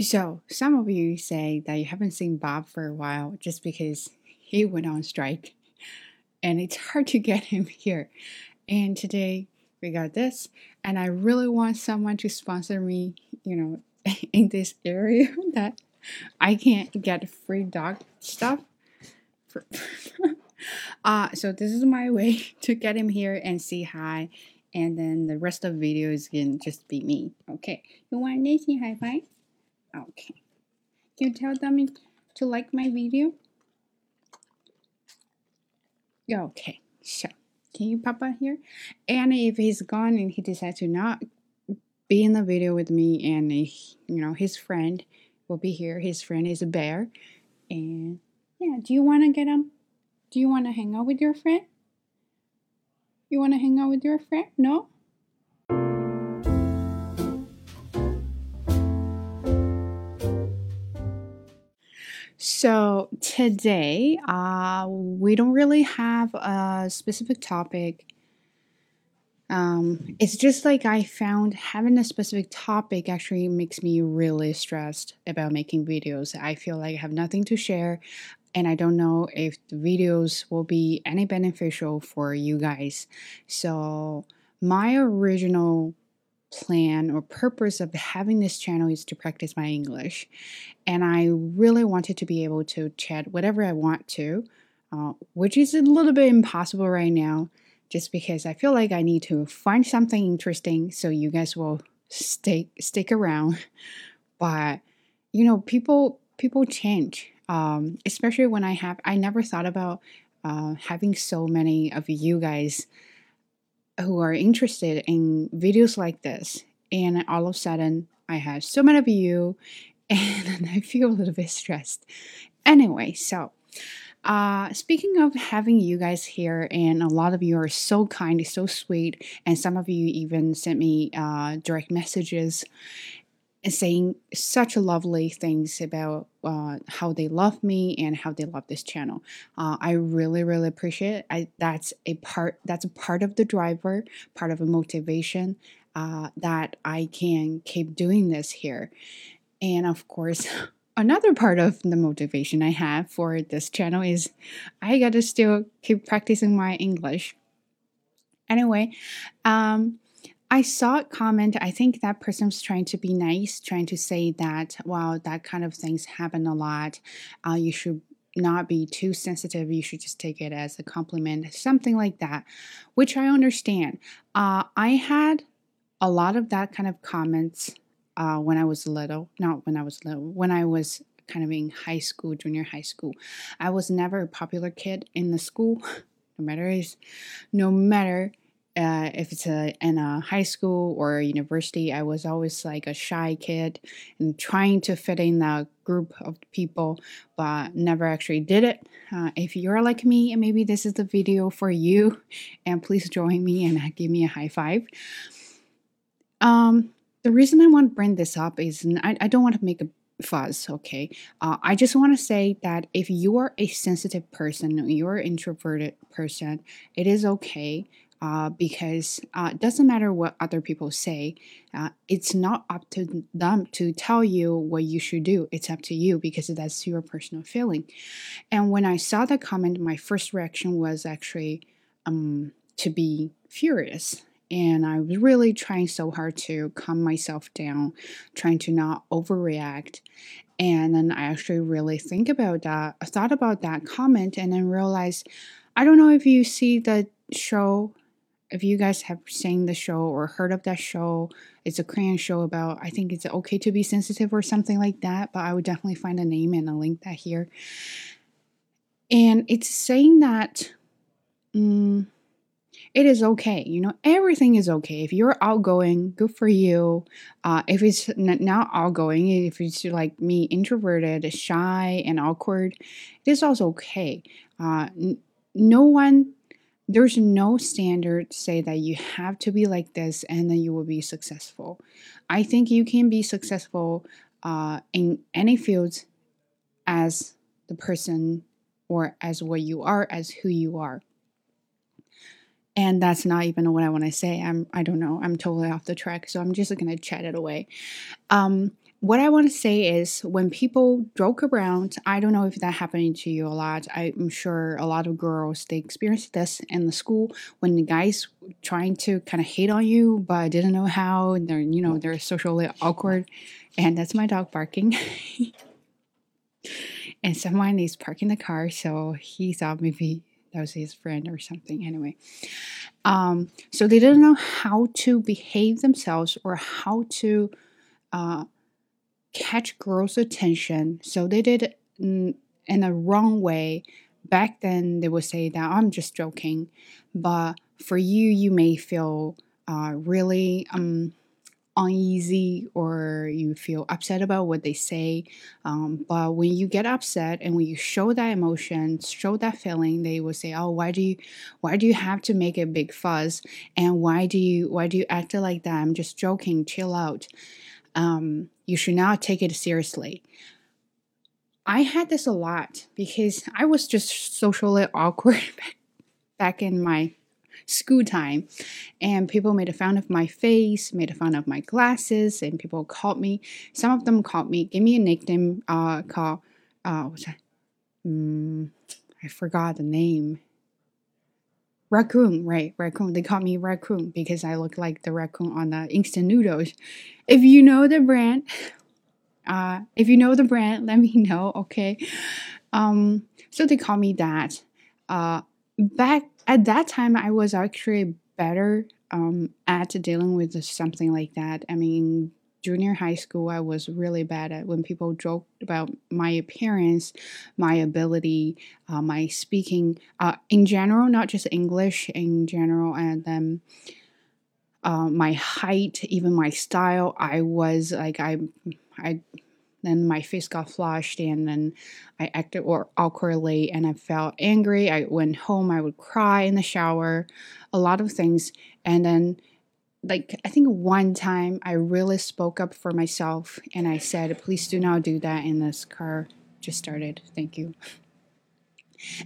So, some of you say that you haven't seen Bob for a while just because he went on strike and it's hard to get him here. And today we got this, and I really want someone to sponsor me, you know, in this area that I can't get free dog stuff. uh, so this is my way to get him here and say hi. And then the rest of the video is gonna just be me. Okay. You want to say high five? Okay. Can you tell them to like my video? Okay. So can you pop out here? And if he's gone and he decides to not be in the video with me and he, you know his friend will be here. His friend is a bear. And yeah, do you want to get him? Do you want to hang out with your friend? You want to hang out with your friend? No? So today, uh, we don't really have a specific topic. Um, it's just like I found having a specific topic actually makes me really stressed about making videos. I feel like I have nothing to share, and I don't know if the videos will be any beneficial for you guys. So, my original plan or purpose of having this channel is to practice my English. And I really wanted to be able to chat whatever I want to, uh, which is a little bit impossible right now, just because I feel like I need to find something interesting so you guys will stay stick around. But you know, people people change, um, especially when I have I never thought about uh, having so many of you guys who are interested in videos like this. And all of a sudden, I have so many of you, and I feel a little bit stressed. Anyway, so uh, speaking of having you guys here, and a lot of you are so kind, so sweet, and some of you even sent me uh, direct messages saying such lovely things about uh, how they love me and how they love this channel. Uh, I really, really appreciate it. I, that's a part. That's a part of the driver, part of a motivation uh, that I can keep doing this here. And of course, another part of the motivation I have for this channel is I got to still keep practicing my English. Anyway, um, I saw a comment. I think that person was trying to be nice, trying to say that, wow, that kind of things happen a lot. Uh, you should not be too sensitive. You should just take it as a compliment, something like that, which I understand. Uh, I had a lot of that kind of comments uh, when I was little. Not when I was little, when I was kind of in high school, junior high school. I was never a popular kid in the school, no matter is, no matter uh, if it's a, in a high school or a university, I was always like a shy kid and trying to fit in a group of people, but never actually did it. Uh, if you're like me, and maybe this is the video for you, and please join me and give me a high five. Um, the reason I want to bring this up is I, I don't want to make a fuss, okay? Uh, I just want to say that if you are a sensitive person, you're an introverted person, it is okay uh, because uh, it doesn't matter what other people say. Uh, it's not up to them to tell you what you should do. It's up to you because that's your personal feeling. And when I saw that comment, my first reaction was actually um, to be furious. And I was really trying so hard to calm myself down, trying to not overreact. And then I actually really think about that, thought about that comment, and then realized I don't know if you see the show if you guys have seen the show or heard of that show, it's a Korean show about, I think it's okay to be sensitive or something like that, but I would definitely find a name and a link that here. And it's saying that um, it is okay. You know, everything is okay. If you're outgoing, good for you. Uh, if it's not outgoing, if it's like me, introverted, shy, and awkward, it is also okay. Uh, no one there's no standard to say that you have to be like this and then you will be successful. I think you can be successful uh, in any field as the person or as what you are, as who you are. And that's not even what I want to say. I'm I don't know. I'm totally off the track, so I'm just gonna chat it away. Um, what I want to say is when people joke around, I don't know if that happened to you a lot. I'm sure a lot of girls they experience this in the school when the guys trying to kind of hate on you but didn't know how. They're you know they're socially awkward, and that's my dog barking. and someone is parking the car, so he thought maybe that was his friend or something. Anyway, um, so they didn't know how to behave themselves or how to. Uh, catch girls' attention. So they did it in, in a wrong way. Back then, they would say that I'm just joking, but for you, you may feel uh, really um, uneasy or you feel upset about what they say. Um, but when you get upset and when you show that emotion, show that feeling, they will say, "Oh, why do you, why do you have to make a big fuss? And why do you, why do you act like that? I'm just joking. Chill out." um, you should not take it seriously. I had this a lot because I was just socially awkward back in my school time and people made a fun of my face made a fun of my glasses and people called me some of them called me give me a nickname uh called uh what's that mm, i forgot the name raccoon, right? Raccoon. They call me raccoon because I look like the raccoon on the instant noodles. If you know the brand, uh, if you know the brand, let me know, okay? Um, so they call me that. Uh, back at that time, I was actually better um, at dealing with something like that. I mean, junior high school, I was really bad at when people joked about my appearance, my ability, uh, my speaking uh, in general, not just English in general, and then uh, my height, even my style. I was like, I, I, then my face got flushed, and then I acted awkwardly, and I felt angry. I went home, I would cry in the shower, a lot of things, and then like I think one time I really spoke up for myself and I said, please do not do that. And this car just started. Thank you.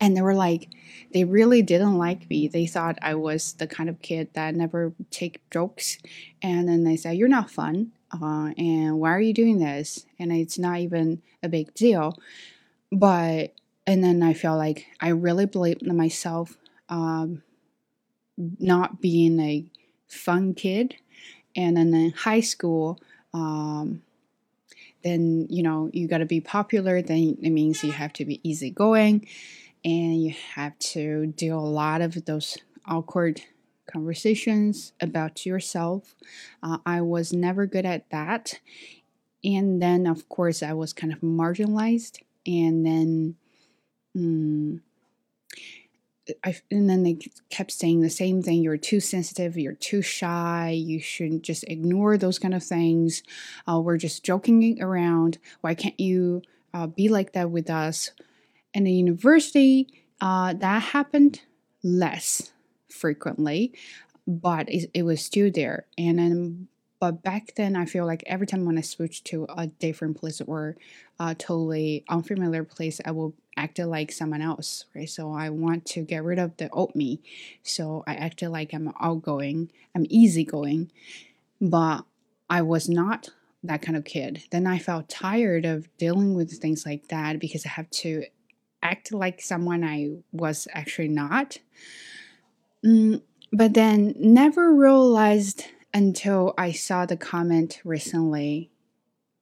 And they were like, they really didn't like me. They thought I was the kind of kid that never take jokes. And then they said, you're not fun. Uh, and why are you doing this? And it's not even a big deal. But, and then I felt like I really blamed myself um, not being a fun kid. And then in high school, um, then you know you got to be popular. Then it means you have to be easygoing, and you have to do a lot of those awkward conversations about yourself. Uh, I was never good at that, and then of course I was kind of marginalized, and then. Mm, I, and then they kept saying the same thing you're too sensitive. You're too shy. You should just ignore those kind of things. Uh, we're just joking around. Why can't you uh, be like that with us? And the university uh, that happened less frequently but it, it was still there and then but back then i feel like every time when i switched to a different place or a totally unfamiliar place i will acted like someone else, right? So I want to get rid of the old me. So I acted like I'm outgoing, I'm easygoing, but I was not that kind of kid. Then I felt tired of dealing with things like that because I have to act like someone I was actually not. Mm, but then never realized until I saw the comment recently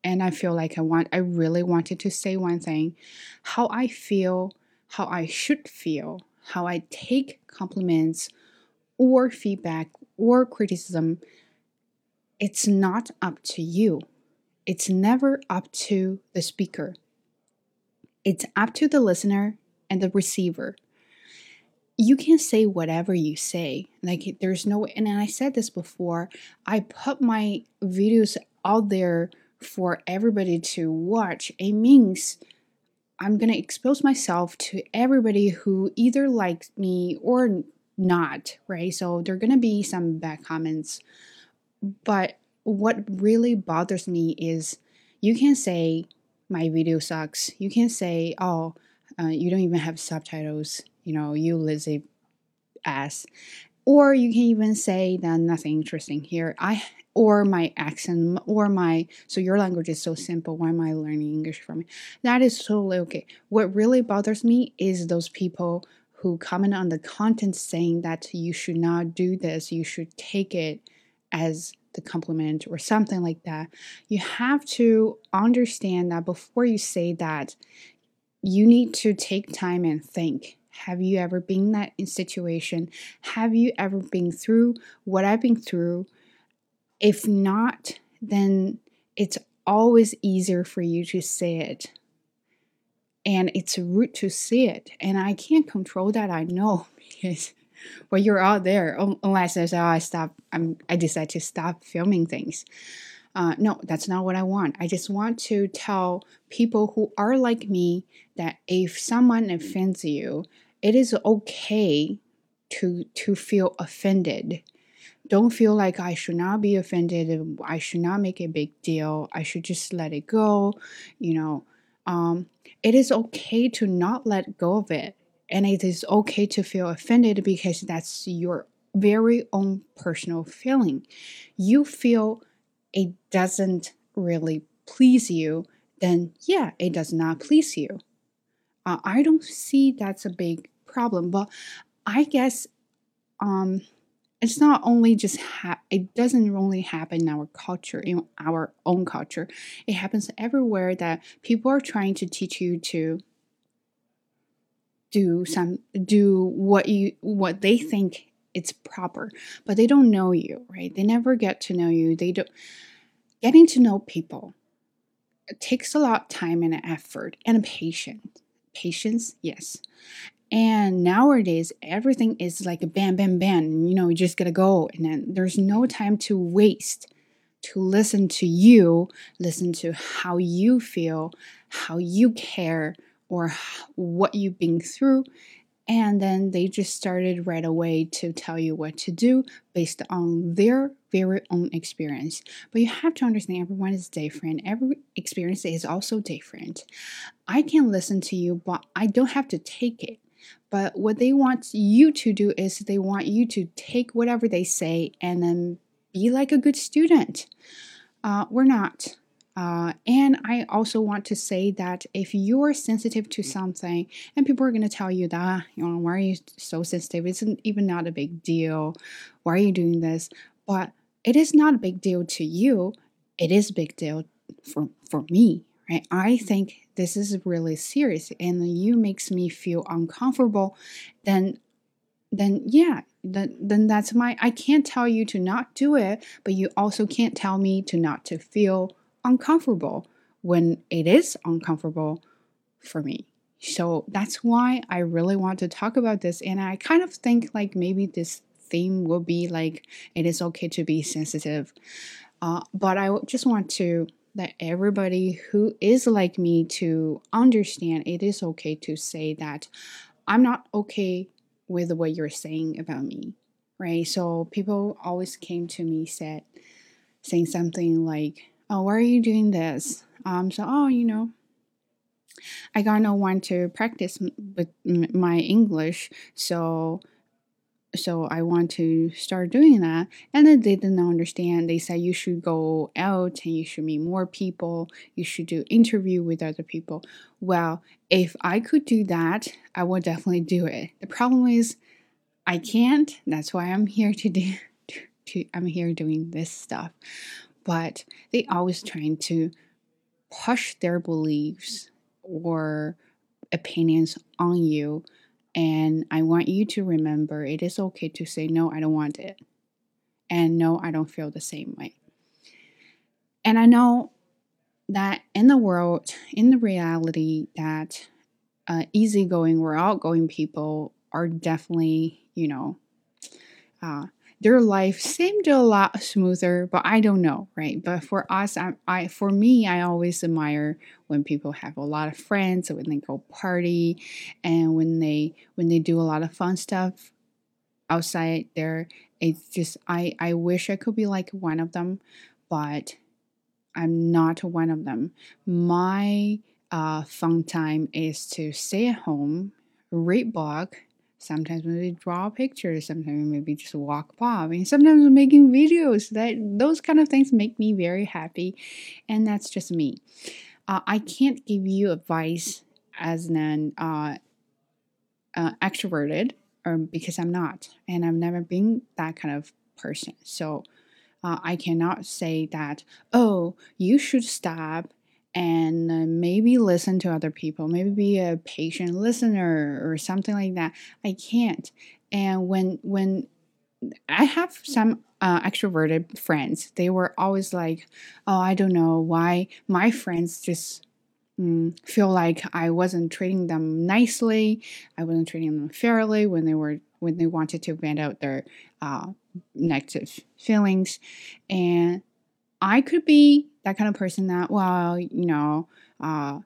and I feel like I want I really wanted to say one thing how I feel, how I should feel, how I take compliments or feedback or criticism. It's not up to you. It's never up to the speaker. It's up to the listener and the receiver. You can say whatever you say. Like there's no and I said this before, I put my videos out there for everybody to watch, it means I'm going to expose myself to everybody who either likes me or not, right? So there are going to be some bad comments. But what really bothers me is you can say, my video sucks. You can say, oh, uh, you don't even have subtitles. You know, you lazy ass. Or you can even say that nothing interesting here. I or my accent or my so your language is so simple. Why am i learning english from you that is totally okay. What really bothers me is those people who comment on the content saying that you should not do this you should take it as the compliment or something like that. You have to understand that before you say that you need to take time and think have you ever been in that situation have you ever been through what i've been through if not, then it's always easier for you to say it. And it's rude to say it. And I can't control that, I know, because when you're out there, unless I oh, I stop, I'm, I decide to stop filming things. Uh, no, that's not what I want. I just want to tell people who are like me that if someone offends you, it is okay to to feel offended don't feel like I should not be offended. I should not make a big deal. I should just let it go. You know, um, it is okay to not let go of it. And it is okay to feel offended because that's your very own personal feeling. You feel it doesn't really please you, then yeah, it does not please you. Uh, I don't see that's a big problem, but I guess um, it's not only just ha- it doesn't only happen in our culture in our own culture it happens everywhere that people are trying to teach you to do some do what you what they think it's proper but they don't know you right they never get to know you they don't getting to know people takes a lot of time and effort and patience patience yes and nowadays, everything is like a bam, bam, bam. You know, you just gotta go. And then there's no time to waste to listen to you, listen to how you feel, how you care, or what you've been through. And then they just started right away to tell you what to do based on their very own experience. But you have to understand everyone is different. Every experience is also different. I can listen to you, but I don't have to take it. But what they want you to do is they want you to take whatever they say and then be like a good student. Uh, we're not. Uh, and I also want to say that if you're sensitive to something and people are going to tell you that, you know, why are you so sensitive? It's even not a big deal. Why are you doing this? But it is not a big deal to you. It is a big deal for, for me, right? I think this is really serious and you makes me feel uncomfortable, then then yeah, then then that's my I can't tell you to not do it, but you also can't tell me to not to feel uncomfortable when it is uncomfortable for me. So that's why I really want to talk about this and I kind of think like maybe this theme will be like it is okay to be sensitive. Uh, but I just want to that everybody who is like me to understand it is okay to say that I'm not okay with what you're saying about me, right? So people always came to me said saying something like, "Oh, why are you doing this?" Um, so oh, you know, I got no one to practice with my English, so so I want to start doing that. And then they didn't understand. They said you should go out and you should meet more people. You should do interview with other people. Well, if I could do that, I would definitely do it. The problem is I can't. That's why I'm here to do. To, I'm here doing this stuff. But they always trying to push their beliefs or opinions on you and I want you to remember it is okay to say, no, I don't want it. And no, I don't feel the same way. And I know that in the world, in the reality, that uh, easygoing or outgoing people are definitely, you know, uh, their life seemed a lot smoother, but I don't know, right? But for us, I, I for me, I always admire when people have a lot of friends, when they go party, and when they when they do a lot of fun stuff outside there. It's just I I wish I could be like one of them, but I'm not one of them. My uh, fun time is to stay at home, read book, Sometimes maybe draw pictures, sometimes maybe just walk by. I mean, sometimes I'm making videos. That those kind of things make me very happy, and that's just me. Uh, I can't give you advice as an uh, uh, extroverted, or because I'm not, and I've never been that kind of person. So uh, I cannot say that. Oh, you should stop and uh, maybe listen to other people, maybe be a patient listener or something like that. I can't. And when when I have some uh, extroverted friends, they were always like, "Oh, I don't know why my friends just." Mm, feel like I wasn't treating them nicely, I wasn't treating them fairly when they were when they wanted to vent out their uh, negative feelings, and I could be that kind of person that, well, you know, uh,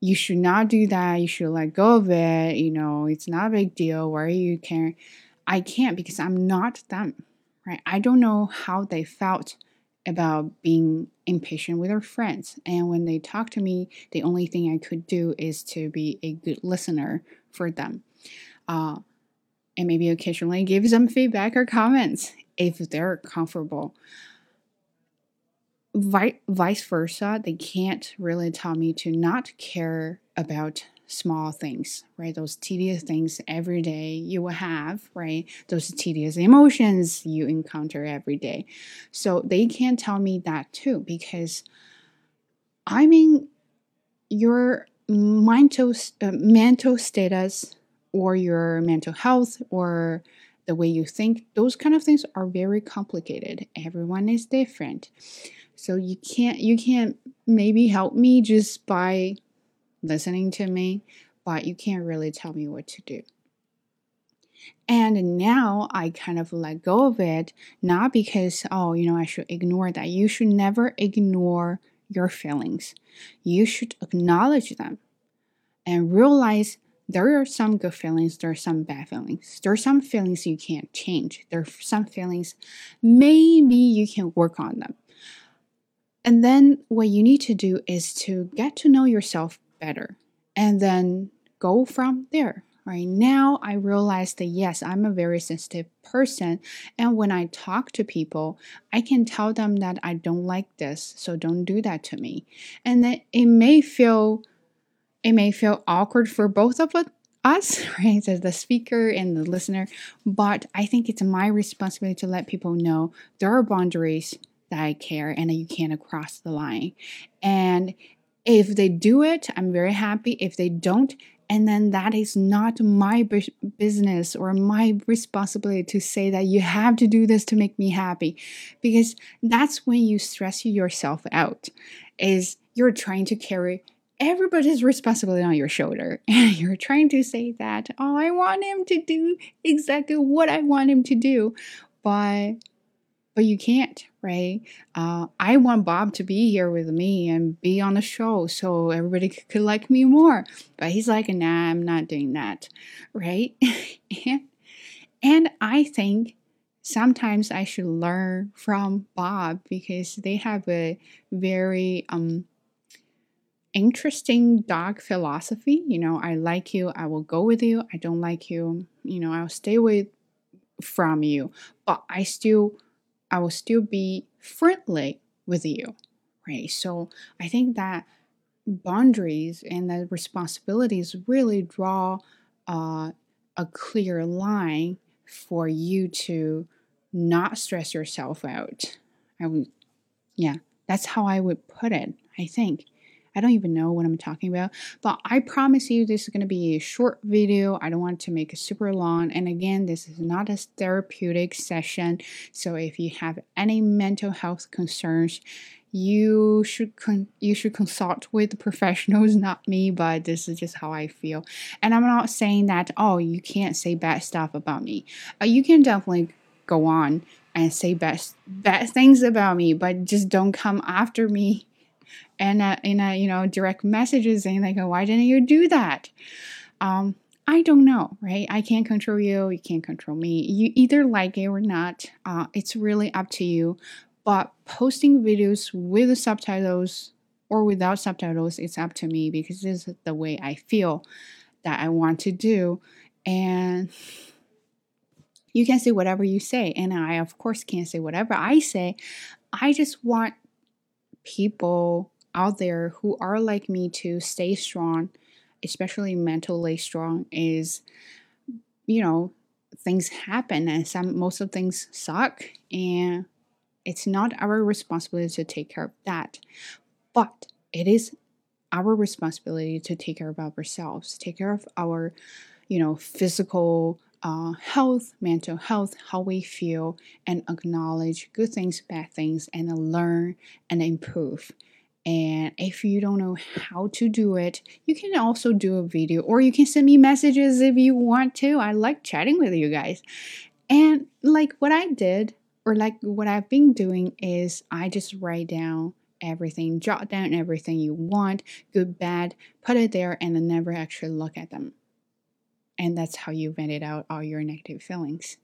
you should not do that. You should let go of it. You know, it's not a big deal. Why are you caring? I can't because I'm not them, right? I don't know how they felt about being impatient with their friends. And when they talk to me, the only thing I could do is to be a good listener for them. Uh, and maybe occasionally give some feedback or comments if they're comfortable vice versa, they can't really tell me to not care about small things, right? Those tedious things every day you will have, right? Those tedious emotions you encounter every day. So they can't tell me that too because I mean, your mental uh, mental status or your mental health or the way you think, those kind of things are very complicated. Everyone is different. So you can't you can't maybe help me just by listening to me, but you can't really tell me what to do. And now I kind of let go of it, not because, oh, you know, I should ignore that. You should never ignore your feelings. You should acknowledge them and realize there are some good feelings, there are some bad feelings. There are some feelings you can't change. There are some feelings maybe you can work on them. And then what you need to do is to get to know yourself better and then go from there. Right now, I realize that yes, I'm a very sensitive person. And when I talk to people, I can tell them that I don't like this, so don't do that to me. And it may feel it may feel awkward for both of us, right? As the speaker and the listener, but I think it's my responsibility to let people know there are boundaries that I care and that you can't cross the line. And if they do it, I'm very happy. If they don't, and then that is not my business or my responsibility to say that you have to do this to make me happy because that's when you stress yourself out is you're trying to carry everybody's responsibility on your shoulder and you're trying to say that oh i want him to do exactly what i want him to do but but you can't, right? Uh, I want Bob to be here with me and be on the show so everybody could like me more. But he's like, nah, I'm not doing that, right? and, and I think sometimes I should learn from Bob because they have a very um, interesting dog philosophy. You know, I like you, I will go with you. I don't like you, you know, I'll stay away from you. But I still I will still be friendly with you, right? So I think that boundaries and the responsibilities really draw uh, a clear line for you to not stress yourself out. I would, yeah, that's how I would put it, I think. I don't even know what I'm talking about, but I promise you this is going to be a short video. I don't want to make it super long. And again, this is not a therapeutic session. So if you have any mental health concerns, you should con- you should consult with professionals not me but this is just how i feel and i'm not saying that oh you can't say bad stuff about me uh, you can definitely go on and say bad bad things about me but just don't come after me and uh, in a you know direct messages saying like, oh, "Why didn't you do that?" Um, I don't know, right? I can't control you. You can't control me. You either like it or not. Uh, it's really up to you. But posting videos with subtitles or without subtitles, it's up to me because this is the way I feel that I want to do. And you can say whatever you say. And I, of course, can't say whatever I say. I just want people out there who are like me to stay strong, especially mentally strong, is, you know, things happen and some most of things suck and it's not our responsibility to take care of that. But it is our responsibility to take care of ourselves take care of our you know physical uh, health mental health how we feel and acknowledge good things bad things and learn and improve and if you don't know how to do it, you can also do a video or you can send me messages if you want to. I like chatting with you guys. And like what I did, or like what I've been doing, is I just write down everything, jot down everything you want, good, bad, put it there, and then never actually look at them. And that's how you vented out all your negative feelings.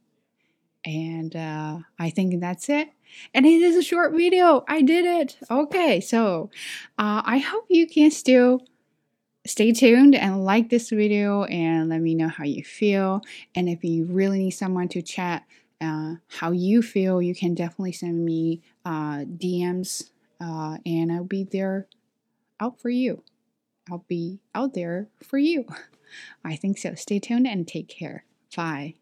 And uh, I think that's it. And it is a short video. I did it. Okay, so uh, I hope you can still stay tuned and like this video and let me know how you feel. And if you really need someone to chat uh, how you feel, you can definitely send me uh, DMs uh, and I'll be there out for you. I'll be out there for you. I think so. Stay tuned and take care. Bye.